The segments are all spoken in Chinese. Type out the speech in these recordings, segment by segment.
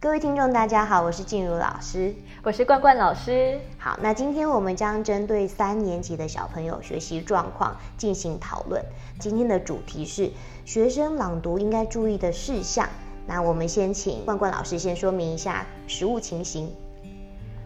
各位听众，大家好，我是静茹老师，我是冠冠老师。好，那今天我们将针对三年级的小朋友学习状况进行讨论。今天的主题是学生朗读应该注意的事项。那我们先请冠冠老师先说明一下实物情形。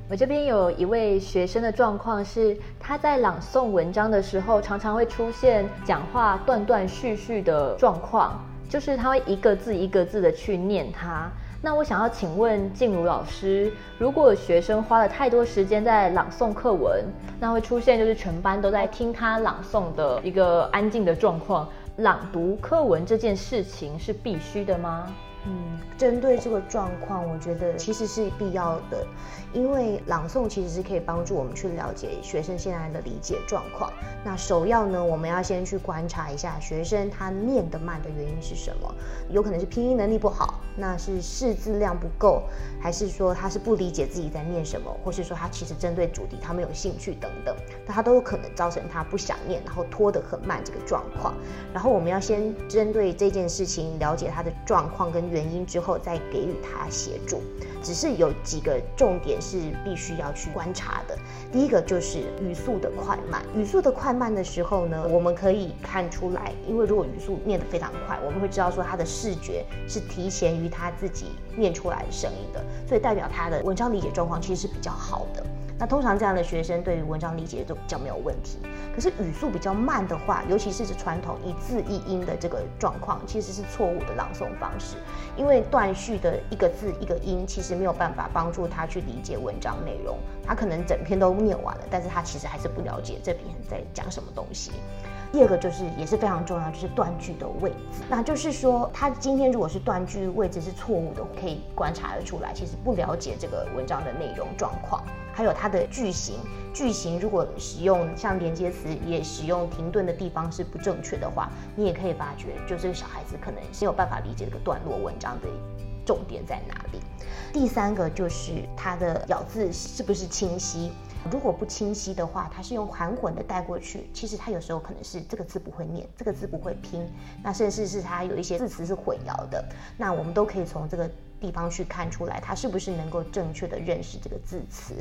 我这边有一位学生的状况是，他在朗诵文章的时候，常常会出现讲话断断续续的状况，就是他会一个字一个字的去念它。那我想要请问静茹老师，如果学生花了太多时间在朗诵课文，那会出现就是全班都在听他朗诵的一个安静的状况。朗读课文这件事情是必须的吗？嗯，针对这个状况，我觉得其实是必要的，因为朗诵其实是可以帮助我们去了解学生现在的理解状况。那首要呢，我们要先去观察一下学生他念得慢的原因是什么，有可能是拼音能力不好，那是识字量不够，还是说他是不理解自己在念什么，或是说他其实针对主题他没有兴趣等等，那他都有可能造成他不想念，然后拖得很慢这个状况。然后我们要先针对这件事情了解他的状况跟。原因之后再给予他协助，只是有几个重点是必须要去观察的。第一个就是语速的快慢，语速的快慢的时候呢，我们可以看出来，因为如果语速念得非常快，我们会知道说他的视觉是提前于他自己念出来的声音的，所以代表他的文章理解状况其实是比较好的。那通常这样的学生对于文章理解都比较没有问题。可是语速比较慢的话，尤其是传统一字一音的这个状况，其实是错误的朗诵方式。因为断续的一个字一个音，其实没有办法帮助他去理解文章内容。他可能整篇都念完了，但是他其实还是不了解这篇在讲什么东西。第二个就是也是非常重要，就是断句的位置。那就是说，他今天如果是断句位置是错误的，可以观察得出来，其实不了解这个文章的内容状况。还有它的句型，句型如果使用像连接词，也使用停顿的地方是不正确的话，你也可以发觉，就这个小孩子可能是有办法理解这个段落文章的重点在哪里。第三个就是它的咬字是不是清晰。如果不清晰的话，它是用含混的带过去，其实它有时候可能是这个字不会念，这个字不会拼，那甚至是它有一些字词是混淆的，那我们都可以从这个地方去看出来，它是不是能够正确的认识这个字词。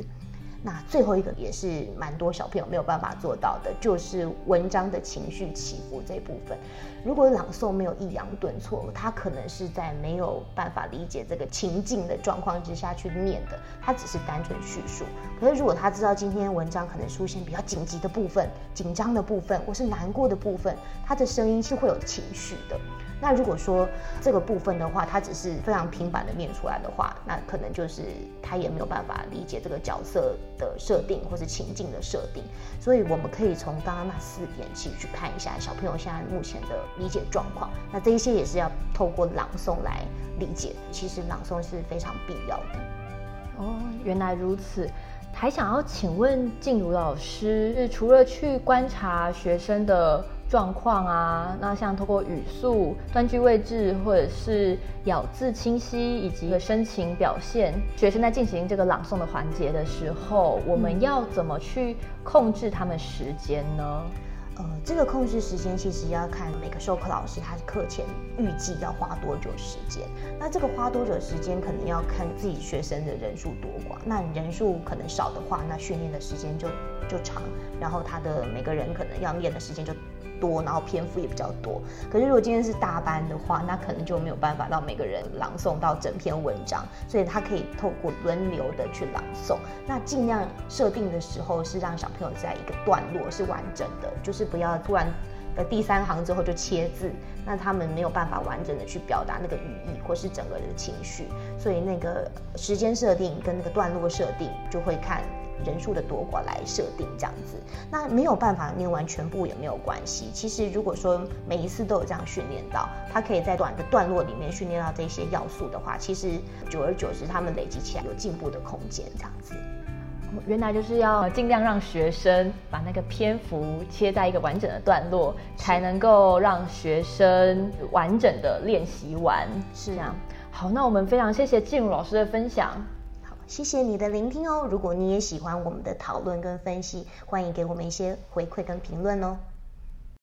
那最后一个也是蛮多小朋友没有办法做到的，就是文章的情绪起伏这部分。如果朗诵没有抑扬顿挫，他可能是在没有办法理解这个情境的状况之下去念的，他只是单纯叙述。可是如果他知道今天文章可能出现比较紧急的部分、紧张的部分或是难过的部分，他的声音是会有情绪的。那如果说这个部分的话，他只是非常平板的念出来的话，那可能就是他也没有办法理解这个角色的设定或是情境的设定。所以我们可以从刚刚那四点去去看一下小朋友现在目前的理解状况。那这一些也是要透过朗诵来理解。其实朗诵是非常必要的。哦，原来如此。还想要请问静茹老师，是除了去观察学生的状况啊，那像通过语速、断句位置，或者是咬字清晰以及深情表现，学生在进行这个朗诵的环节的时候，我们要怎么去控制他们时间呢？呃，这个控制时间其实要看每个授课老师他课前预计要花多久时间。那这个花多久时间，可能要看自己学生的人数多寡。那人数可能少的话，那训练的时间就就长，然后他的每个人可能要练的时间就。多，然后篇幅也比较多。可是如果今天是大班的话，那可能就没有办法让每个人朗诵到整篇文章，所以他可以透过轮流的去朗诵。那尽量设定的时候是让小朋友在一个段落是完整的，就是不要突然的第三行之后就切字，那他们没有办法完整的去表达那个语义或是整个人的情绪。所以那个时间设定跟那个段落设定就会看。人数的多寡来设定这样子，那没有办法念完全部也没有关系。其实如果说每一次都有这样训练到，他可以在短的段落里面训练到这些要素的话，其实久而久之他们累积起来有进步的空间这样子。原来就是要尽量让学生把那个篇幅切在一个完整的段落，才能够让学生完整的练习完。是这样。好，那我们非常谢谢静茹老师的分享。谢谢你的聆听哦！如果你也喜欢我们的讨论跟分析，欢迎给我们一些回馈跟评论哦。